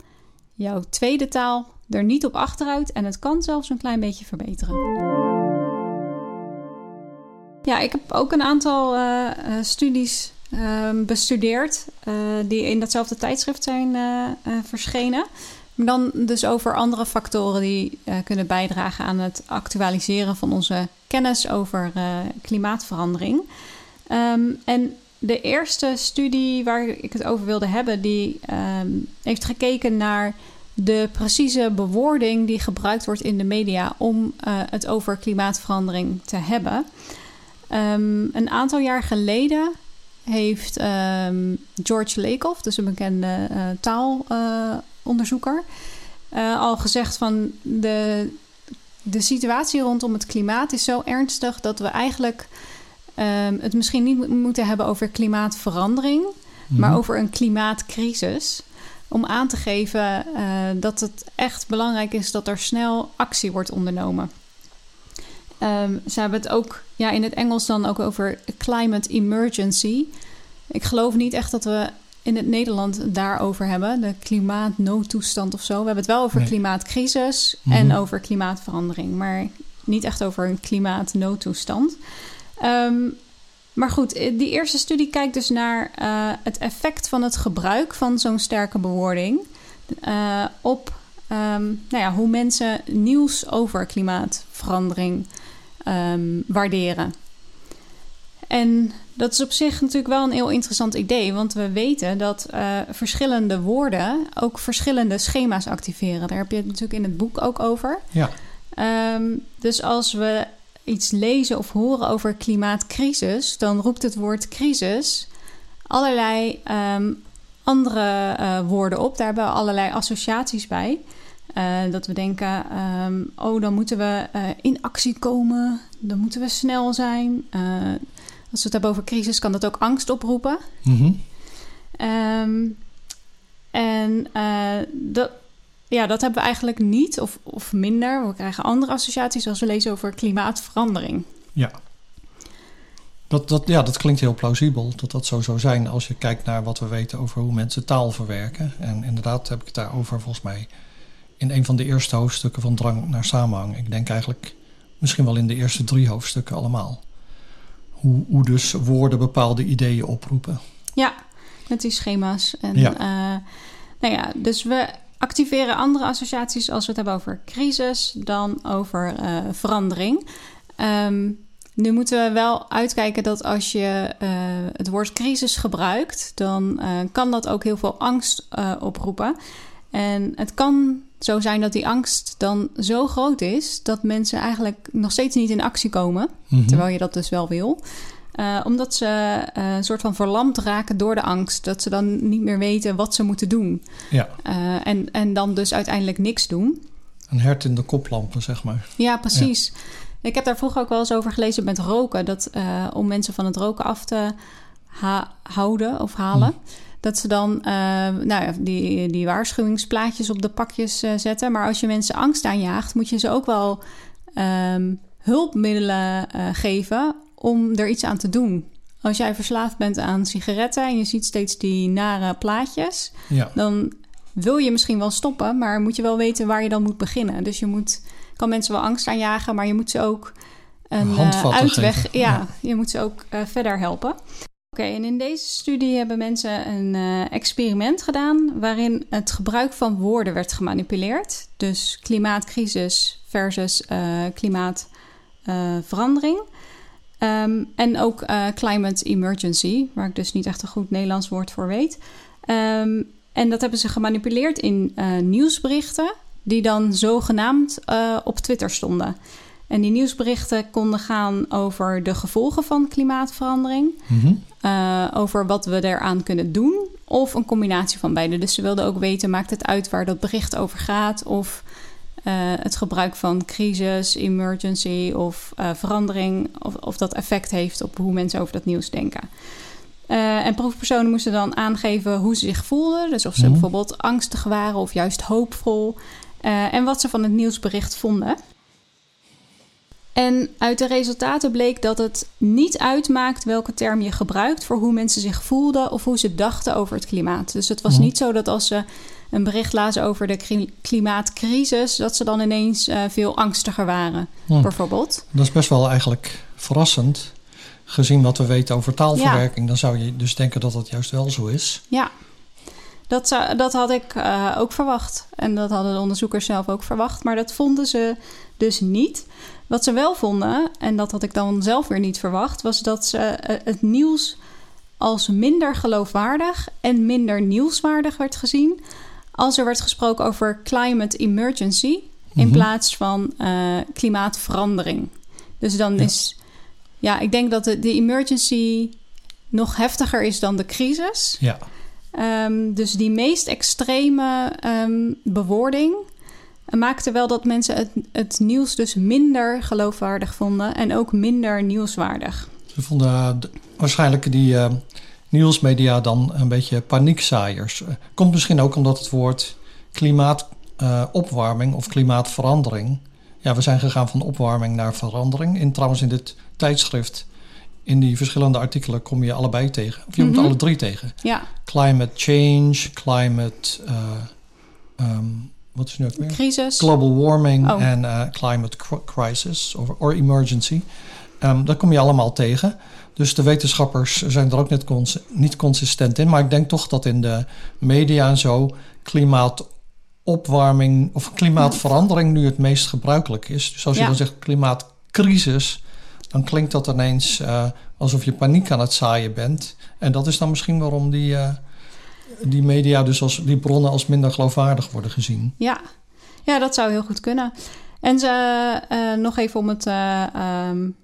jouw tweede taal er niet op achteruit en het kan zelfs een klein beetje verbeteren. Ja, ik heb ook een aantal uh, studies uh, bestudeerd die in datzelfde tijdschrift zijn verschenen. Maar dan dus over andere factoren die kunnen bijdragen aan het actualiseren van onze kennis over klimaatverandering. Um, en de eerste studie waar ik het over wilde hebben, die um, heeft gekeken naar de precieze bewoording die gebruikt wordt in de media om uh, het over klimaatverandering te hebben. Um, een aantal jaar geleden heeft George Lakoff, dus een bekende uh, taalonderzoeker, uh, al gezegd van de, de situatie rondom het klimaat is zo ernstig dat we eigenlijk um, het misschien niet moeten hebben over klimaatverandering, maar mhm. over een klimaatcrisis. Om aan te geven uh, dat het echt belangrijk is dat er snel actie wordt ondernomen. Um, ze hebben het ook ja, in het Engels dan ook over climate emergency. Ik geloof niet echt dat we in het Nederland daarover hebben, de klimaatnoodtoestand of zo. We hebben het wel over klimaatcrisis en mhm. over klimaatverandering, maar niet echt over een klimaatnoodtoestand. Um, maar goed, eh, die eerste studie kijkt dus naar uh, het effect van het gebruik van zo'n sterke bewoording uh, op um, nou ja, hoe mensen nieuws over klimaatverandering um, waarderen. En dat is op zich natuurlijk wel een heel interessant idee, want we weten dat uh, verschillende woorden ook verschillende schema's activeren. Daar heb je het natuurlijk in het boek ook over. Ja. Um, dus als we iets lezen of horen over klimaatcrisis, dan roept het woord crisis allerlei um, andere uh, woorden op. Daar hebben we allerlei associaties bij. Uh, dat we denken, um, oh, dan moeten we uh, in actie komen, dan moeten we snel zijn. als we het hebben over crisis, kan dat ook angst oproepen. Mm -hmm. um, en dat, ja, dat hebben we eigenlijk niet of, of minder. We krijgen andere associaties als we lezen over klimaatverandering. Ja. Dat, dat, ja, dat klinkt heel plausibel dat dat zo zou zijn als je kijkt naar wat we weten over hoe mensen taal verwerken. En inderdaad heb ik het daarover volgens mij in een van de eerste hoofdstukken van Drang naar Samenhang. Ik denk eigenlijk misschien wel in de eerste drie hoofdstukken allemaal. Hoe, hoe dus woorden bepaalde ideeën oproepen. Ja, met die schema's. En, ja. Uh, nou ja, dus we activeren andere associaties als we het hebben over crisis dan over uh, verandering. Um, nu moeten we wel uitkijken dat als je uh, het woord crisis gebruikt, dan uh, kan dat ook heel veel angst oproepen. En het kan zo zijn dat die angst dan zo groot is dat mensen eigenlijk nog steeds niet in actie komen, mm -hmm. terwijl je dat dus wel wil. Uh, omdat ze uh, een soort van verlamd raken door de angst. Dat ze dan niet meer weten wat ze moeten doen. Ja. Uh, en, en dan dus uiteindelijk niks doen. Een hert in de koplampen, zeg maar. Ja, precies. Ja. Ik heb daar vroeger ook wel eens over gelezen met roken. Dat om mensen van het roken af te houden of halen. Hm. Dat ze dan nou ja, die, die waarschuwingsplaatjes op de pakjes zetten. Maar als je mensen angst aanjaagt, moet je ze ook wel um, hulpmiddelen geven om er iets aan te doen. Als jij verslaafd bent aan sigaretten en je ziet steeds die nare plaatjes, ja. dan wil je misschien wel stoppen, maar moet je wel weten waar je dan moet beginnen. Dus je moet, kan mensen wel angst aanjagen, maar je moet ze ook een uh, uitweg. Ja, ja, je moet ze ook uh, verder helpen. Oké, okay, en in deze studie hebben mensen een uh, experiment gedaan waarin het gebruik van woorden werd gemanipuleerd. Dus klimaatcrisis versus klimaatverandering. Um, en ook uh, climate emergency, waar ik dus niet echt een goed Nederlands woord voor weet. Um, en dat hebben ze gemanipuleerd in uh, nieuwsberichten die dan zogenaamd uh, op Twitter stonden. En die nieuwsberichten konden gaan over de gevolgen van klimaatverandering, mm over wat we eraan kunnen doen, of een combinatie van beide. Dus ze wilden ook weten: maakt het uit waar dat bericht over gaat, of het gebruik van crisis, emergency of uh, verandering, of, of dat effect heeft op hoe mensen over dat nieuws denken. Uh, en proefpersonen moesten dan aangeven hoe ze zich voelden. Dus of ze mm. bijvoorbeeld angstig waren of juist hoopvol. en wat ze van het nieuwsbericht vonden. En uit de resultaten bleek dat het niet uitmaakt welke term je gebruikt voor hoe mensen zich voelden of hoe ze dachten over het klimaat. Dus het was mhm. niet zo dat als ze een bericht lazen over de klimaatcrisis, dat ze dan ineens uh, veel angstiger waren, bijvoorbeeld. Dat is best wel eigenlijk verrassend, gezien wat we weten over taalverwerking. Dan zou je dus denken dat dat juist wel zo is. Ja, dat, zou, dat had ik uh, ook verwacht. En dat hadden de onderzoekers zelf ook verwacht. Maar dat vonden ze dus niet. Wat ze wel vonden, en dat had ik dan zelf weer niet verwacht, was dat ze eh, het nieuws als minder geloofwaardig en minder nieuwswaardig werd gezien als er werd gesproken over climate emergency in mhm. plaats van uh, klimaatverandering. Dus dan is, ja, ik denk dat de, de emergency nog heftiger is dan de crisis. Ja. Um, dus die meest extreme um, bewoording maakte wel dat mensen het, het, nieuws dus minder geloofwaardig vonden en ook minder nieuwswaardig. Ze vonden uh, waarschijnlijk die uh, nieuwsmedia dan een beetje paniekzaaiers. Uh, komt misschien ook omdat het woord klimaatopwarming of klimaatverandering. Ja, we zijn gegaan van opwarming naar verandering. In, trouwens, in dit tijdschrift, in die verschillende artikelen, kom je allebei tegen. Of je mm -hmm. alle drie tegen. Ja. Climate change, climate. Um, wat is nu ook weer? Crisis. Global warming oh. en uh, climate crisis of emergency. Um, daar kom je allemaal tegen. Dus de wetenschappers zijn er ook net cons niet consistent in. Maar ik denk toch dat in de media en zo klimaatopwarming of klimaatverandering nu het meest gebruikelijk is. Dus als je dan zegt klimaatcrisis, dan klinkt dat ineens uh, alsof je paniek aan het zaaien bent. En dat is dan misschien waarom die. Uh, die media dus als die bronnen als minder geloofwaardig worden gezien. Ja, ja dat zou heel goed kunnen. En ze, uh, nog even om het um,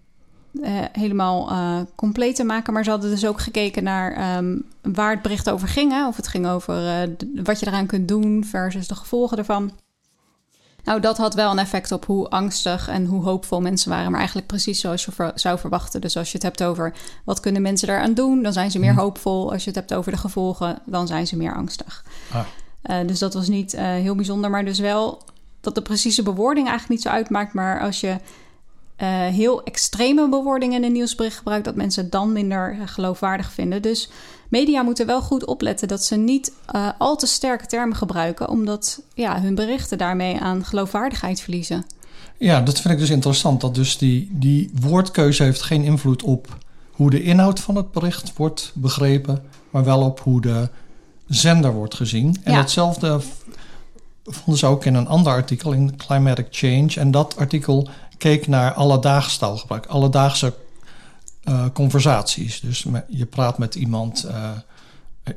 uh, helemaal compleet te maken, maar ze hadden dus ook gekeken naar um, waar het bericht over ging. Hè? Of het ging over wat je eraan kunt doen versus de gevolgen ervan. Nou, dat had wel een effect op hoe angstig en hoe hoopvol mensen waren. Maar eigenlijk precies zoals je zou verwachten. Dus als je het hebt over wat kunnen mensen daaraan doen, dan zijn ze meer mhm. hoopvol. Als je het hebt over de gevolgen, dan zijn ze meer angstig. Ah. Dus dat was niet heel bijzonder. Maar dus wel dat de precieze bewoording eigenlijk niet zo uitmaakt. Maar als je uh, heel extreme bewoordingen in een nieuwsbericht gebruikt, dat mensen het dan minder geloofwaardig vinden. Dus media moeten wel goed opletten dat ze niet uh, al te sterke termen gebruiken, omdat ja, hun berichten daarmee aan geloofwaardigheid verliezen. Ja, dat vind ik dus interessant. Dat dus die, die woordkeuze heeft geen invloed op hoe de inhoud van het bericht wordt begrepen, maar wel op hoe de zender wordt gezien. En ja. hetzelfde vonden ze ook in een ander artikel in Climatic Change. En dat artikel keek naar alledaags taalgebruik, alledaagse uh, conversaties. Dus je praat met iemand uh,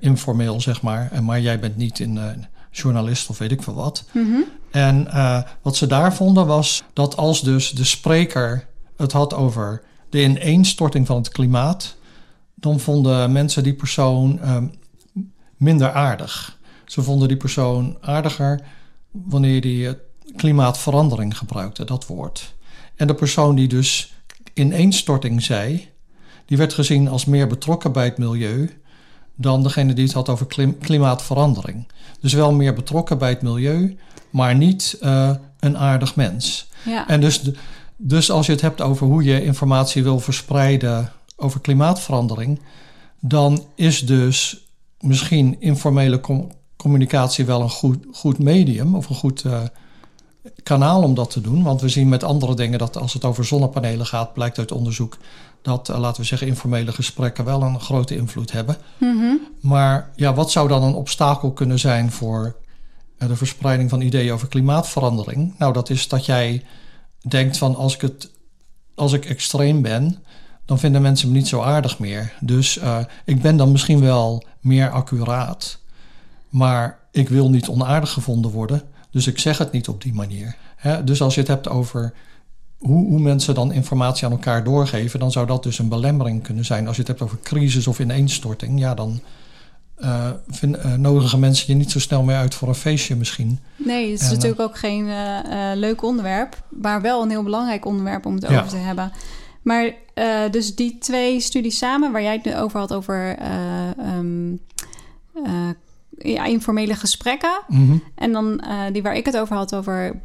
informeel, zeg maar, en maar jij bent niet een uh, journalist of weet ik veel wat. Mm -hmm. En wat ze daar vonden was dat als dus de spreker het had over de ineenstorting van het klimaat, dan vonden mensen die persoon minder aardig. Ze vonden die persoon aardiger wanneer die klimaatverandering gebruikte, dat woord. En de persoon die dus ineenstorting zei, die werd gezien als meer betrokken bij het milieu dan degene die het had over klimaatverandering. Dus wel meer betrokken bij het milieu, maar niet uh, een aardig mens. Ja. En dus, dus als je het hebt over hoe je informatie wil verspreiden over klimaatverandering, dan is dus misschien informele com communicatie wel een goed, goed medium of een goed uh, kanaal om dat te doen. Want we zien met andere dingen dat als het over zonnepanelen gaat, blijkt uit onderzoek dat, uh, laten we zeggen, informele gesprekken wel een grote invloed hebben. Mm -hmm. Maar ja, wat zou dan een obstakel kunnen zijn voor uh, de verspreiding van ideeën over klimaatverandering? Nou, dat is dat jij denkt van als ik het als ik extreem ben, dan vinden mensen me niet zo aardig meer. Dus uh, ik ben dan misschien wel meer accuraat. Maar ik wil niet onaardig gevonden worden, dus ik zeg het niet op die manier. Hè? Dus als je het hebt over hoe, hoe, mensen dan informatie aan elkaar doorgeven, dan zou dat dus een belemmering kunnen zijn. Als je het hebt over crisis of ineenstorting, ja, dan uh, vind, uh, nodigen mensen je niet zo snel meer uit voor een feestje misschien. Nee, het is En, natuurlijk ook geen uh, leuk onderwerp, maar wel een heel belangrijk onderwerp om het over te hebben. Maar dus die twee studies samen, waar jij het nu over had, over um, ja, informele gesprekken. Mm -hmm. En dan die waar ik het over had, over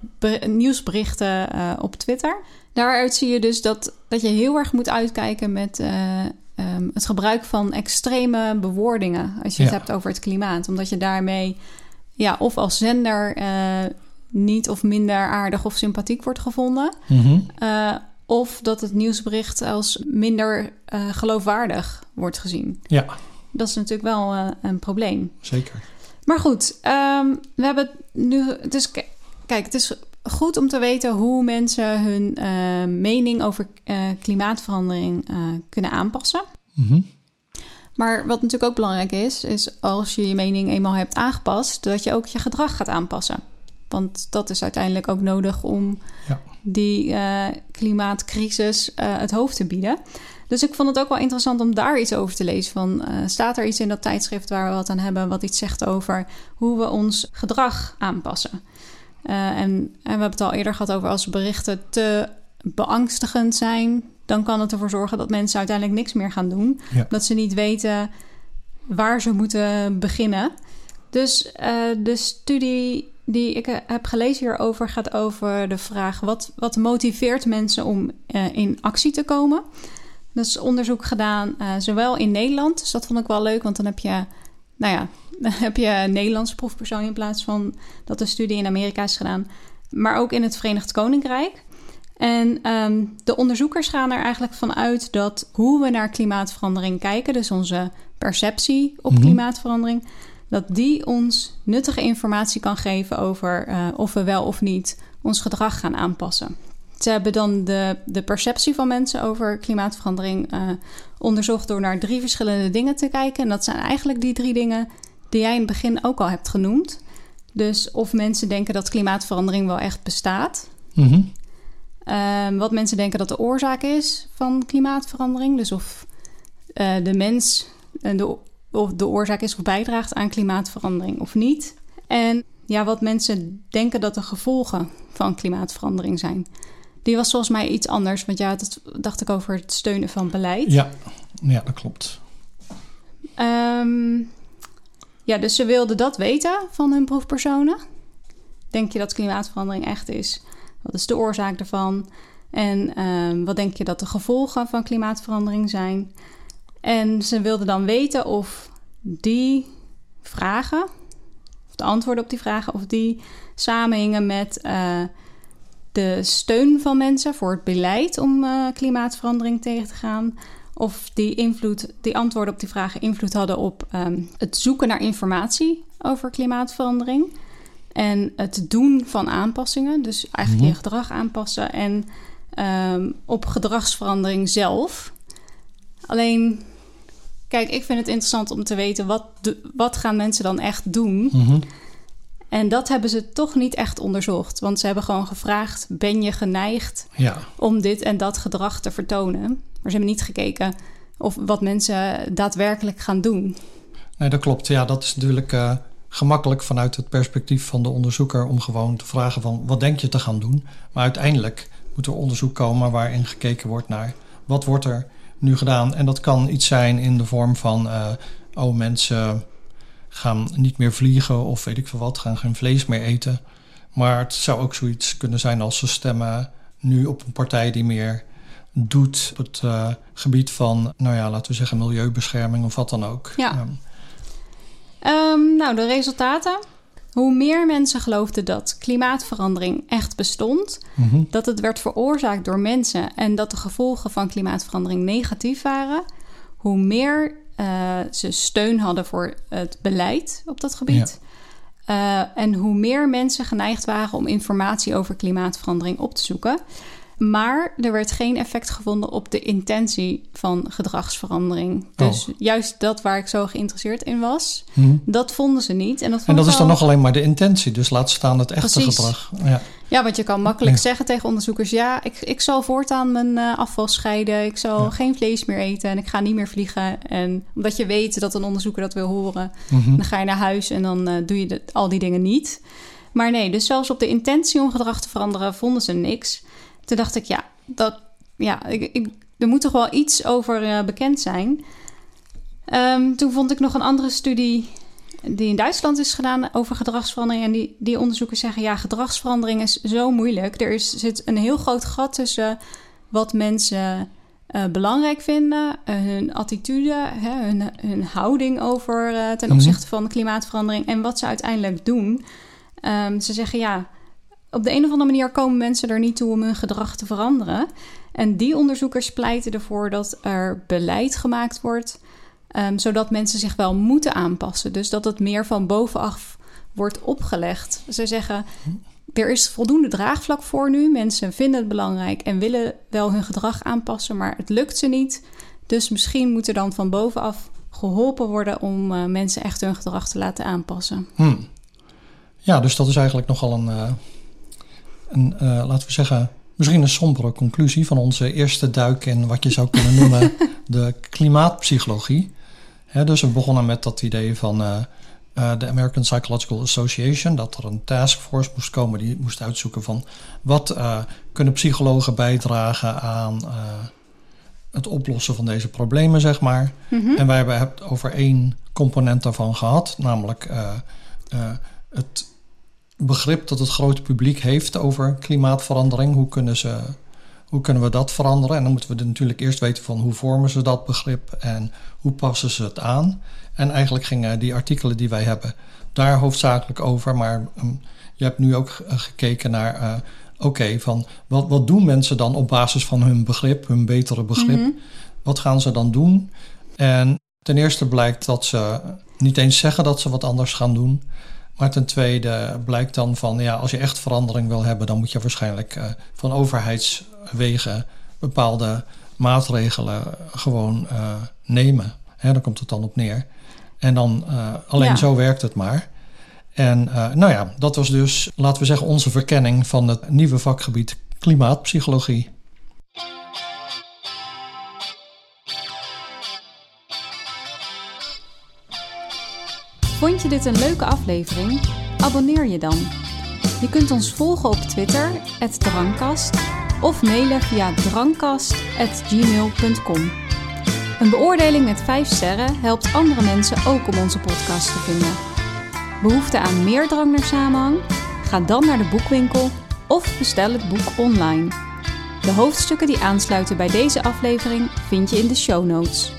nieuwsberichten op Twitter. Daaruit zie je dus dat, dat je heel erg moet uitkijken met um, het gebruik van extreme bewoordingen als je ja. het hebt over het klimaat. Omdat je daarmee ja, of als zender niet of minder aardig of sympathiek wordt gevonden. Mm -hmm. uh, of dat het nieuwsbericht als minder geloofwaardig wordt gezien. Ja. Dat is natuurlijk wel een probleem. Zeker. Maar goed, um, we hebben nu. Het is, kijk, het is goed om te weten hoe mensen hun uh, mening over uh, klimaatverandering kunnen aanpassen. Mm -hmm. Maar wat natuurlijk ook belangrijk is, is als je je mening eenmaal hebt aangepast, dat je ook je gedrag gaat aanpassen. Want dat is uiteindelijk ook nodig om ja. die klimaatcrisis het hoofd te bieden. Dus ik vond het ook wel interessant om daar iets over te lezen. Van, staat er iets in dat tijdschrift waar we wat aan hebben, wat iets zegt over hoe we ons gedrag aanpassen? Uh, en, en, we hebben het al eerder gehad over als berichten te beangstigend zijn, dan kan het ervoor zorgen dat mensen uiteindelijk niks meer gaan doen. Ja. Dat ze niet weten waar ze moeten beginnen. Dus uh, de studie die ik heb gelezen hierover gaat over de vraag: wat, wat motiveert mensen om uh, in actie te komen? Dat is onderzoek gedaan, zowel in Nederland, dus dat vond ik wel leuk, want dan heb je, nou ja, dan heb je een Nederlandse proefpersoon in plaats van dat de studie in Amerika is gedaan, maar ook in het Verenigd Koninkrijk. En um, de onderzoekers gaan er eigenlijk van uit dat hoe we naar klimaatverandering kijken, dus onze perceptie op Mhm. klimaatverandering, dat die ons nuttige informatie kan geven over uh, of we wel of niet ons gedrag gaan aanpassen. Ze hebben dan de, de perceptie van mensen over klimaatverandering uh, onderzocht door naar drie verschillende dingen te kijken. En dat zijn eigenlijk die drie dingen die jij in het begin ook al hebt genoemd. Dus of mensen denken dat klimaatverandering wel echt bestaat. Mm -hmm. uh, wat mensen denken dat de oorzaak is van klimaatverandering. Dus of uh, de mens de, of de oorzaak is of bijdraagt aan klimaatverandering of niet. En ja, wat mensen denken dat de gevolgen van klimaatverandering zijn. Die was volgens mij iets anders, want ja, dat dacht ik over het steunen van beleid. Ja, ja dat klopt. Um, ja, dus ze wilden dat weten van hun proefpersonen. Denk je dat klimaatverandering echt is? Wat is de oorzaak daarvan? En um, wat denk je dat de gevolgen van klimaatverandering zijn? En ze wilden dan weten of die vragen, of de antwoorden op die vragen, of die samenhingen met uh, de steun van mensen voor het beleid om uh, klimaatverandering tegen te gaan. Of die, invloed, die antwoorden op die vragen invloed hadden op um, het zoeken naar informatie over klimaatverandering. En het doen van aanpassingen. Dus eigenlijk mm -hmm. je gedrag aanpassen. En um, op gedragsverandering zelf. Alleen, kijk, ik vind het interessant om te weten... wat, de, wat gaan mensen dan echt doen? Mm -hmm. En dat hebben ze toch niet echt onderzocht. Want ze hebben gewoon gevraagd... ben je geneigd ja. om dit en dat gedrag te vertonen? Maar ze hebben niet gekeken of wat mensen daadwerkelijk gaan doen. Nee, dat klopt. Ja, dat is natuurlijk uh, gemakkelijk vanuit het perspectief van de onderzoeker... om gewoon te vragen van wat denk je te gaan doen? Maar uiteindelijk moet er onderzoek komen waarin gekeken wordt naar... wat wordt er nu gedaan? En dat kan iets zijn in de vorm van... Uh, oh, mensen gaan niet meer vliegen of weet ik veel wat, gaan geen vlees meer eten. Maar het zou ook zoiets kunnen zijn als ze stemmen nu op een partij die meer doet op het uh, gebied van, nou ja, laten we zeggen, milieubescherming of wat dan ook. Ja. Um. Um, nou, de resultaten. Hoe meer mensen geloofden dat klimaatverandering echt bestond, mm -hmm. dat het werd veroorzaakt door mensen en dat de gevolgen van klimaatverandering negatief waren, hoe meer uh, ze steun hadden voor het beleid op dat gebied. Ja. Uh, en hoe meer mensen geneigd waren om informatie over klimaatverandering op te zoeken. Maar er werd geen effect gevonden op de intentie van gedragsverandering. Oh. Dus juist dat waar ik zo geïnteresseerd in was, Hm. dat vonden ze niet. En dat, En dat is dan nog alleen maar de intentie. Dus laat staan het echte Precies. gedrag. Ja. Ja, want je kan makkelijk Ja. zeggen tegen onderzoekers: ja, ik, ik zal voortaan mijn eh, afval scheiden. Ik zal Ja. geen vlees meer eten en ik ga niet meer vliegen. En omdat je weet dat een onderzoeker dat wil horen, Mhm. dan ga je naar huis en dan eh, doe je de- al die dingen niet. Maar nee, dus zelfs op de intentie om gedrag te veranderen vonden ze niks. Toen dacht ik, ja, dat, ja ik, ik, er moet toch wel iets over eh, bekend zijn. Ehm, toen vond ik nog een andere studie die in Duitsland is gedaan over gedragsverandering. En die, die onderzoekers zeggen, ja, gedragsverandering is zo moeilijk. Er is, zit een heel groot gat tussen wat mensen eh, belangrijk vinden, eh, hun attitude, hè, hun, hun houding over ten Mhm. opzichte van klimaatverandering en wat ze uiteindelijk doen. Ehm, ze zeggen ja, op de een of andere manier komen mensen er niet toe om hun gedrag te veranderen. En die onderzoekers pleiten ervoor dat er beleid gemaakt wordt, ehm, zodat mensen zich wel moeten aanpassen. Dus dat het meer van bovenaf wordt opgelegd. Ze zeggen. Er is voldoende draagvlak voor nu. Mensen vinden het belangrijk en willen wel hun gedrag aanpassen, maar het lukt ze niet. Dus misschien moet er dan van bovenaf geholpen worden om eh, mensen echt hun gedrag te laten aanpassen. Hm. Ja, dus dat is eigenlijk nogal een, eh, een eh, laten we zeggen, misschien een sombere conclusie van onze eerste duik in wat je zou kunnen noemen de klimaatpsychologie. Hè, dus we begonnen met dat idee van eh, eh, de American Psychological Association, dat er een taskforce moest komen die moest uitzoeken van wat kunnen psychologen bijdragen aan het oplossen van deze problemen, zeg maar. En wij hebben het over één component daarvan gehad, namelijk het begrip dat het grote publiek heeft over klimaatverandering. Hoe kunnen, ze, hoe kunnen we dat veranderen? En dan moeten we natuurlijk eerst weten van hoe vormen ze dat begrip en hoe passen ze het aan. En eigenlijk gingen die artikelen die wij hebben daar hoofdzakelijk over. Maar ehm, je hebt nu ook ge- gekeken naar, eh, oké, van wat, wat doen mensen dan op basis van hun begrip, hun betere begrip? Mhm. Wat gaan ze dan doen? En ten eerste blijkt dat ze niet eens zeggen dat ze wat anders gaan doen. Maar ten tweede blijkt dan van, ja, als je echt verandering wil hebben, dan moet je waarschijnlijk eh, van overheidswegen bepaalde maatregelen gewoon eh, nemen. Hè, daar komt het dan op neer. En dan eh, alleen Ja. zo werkt het maar. En nou ja, dat was dus, laten we zeggen, onze verkenning van het nieuwe vakgebied klimaatpsychologie. Vond je dit een leuke aflevering? Abonneer je dan. Je kunt ons volgen op Twitter, @drankast, of mailen via drankkast@gmail.com. Een beoordeling met 5 sterren helpt andere mensen ook om onze podcast te vinden. Behoefte aan meer drang naar samenhang? Ga dan naar de boekwinkel of bestel het boek online. De hoofdstukken die aansluiten bij deze aflevering vind je in de show notes.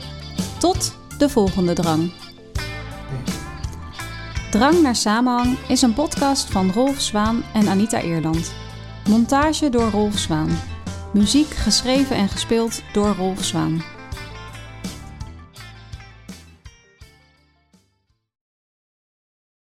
Tot de volgende drang. Drang naar Samenhang is een podcast van Rolf Zwaan en Anita Eerland. Montage door Rolf Zwaan. Muziek geschreven en gespeeld door Rolf Zwaan.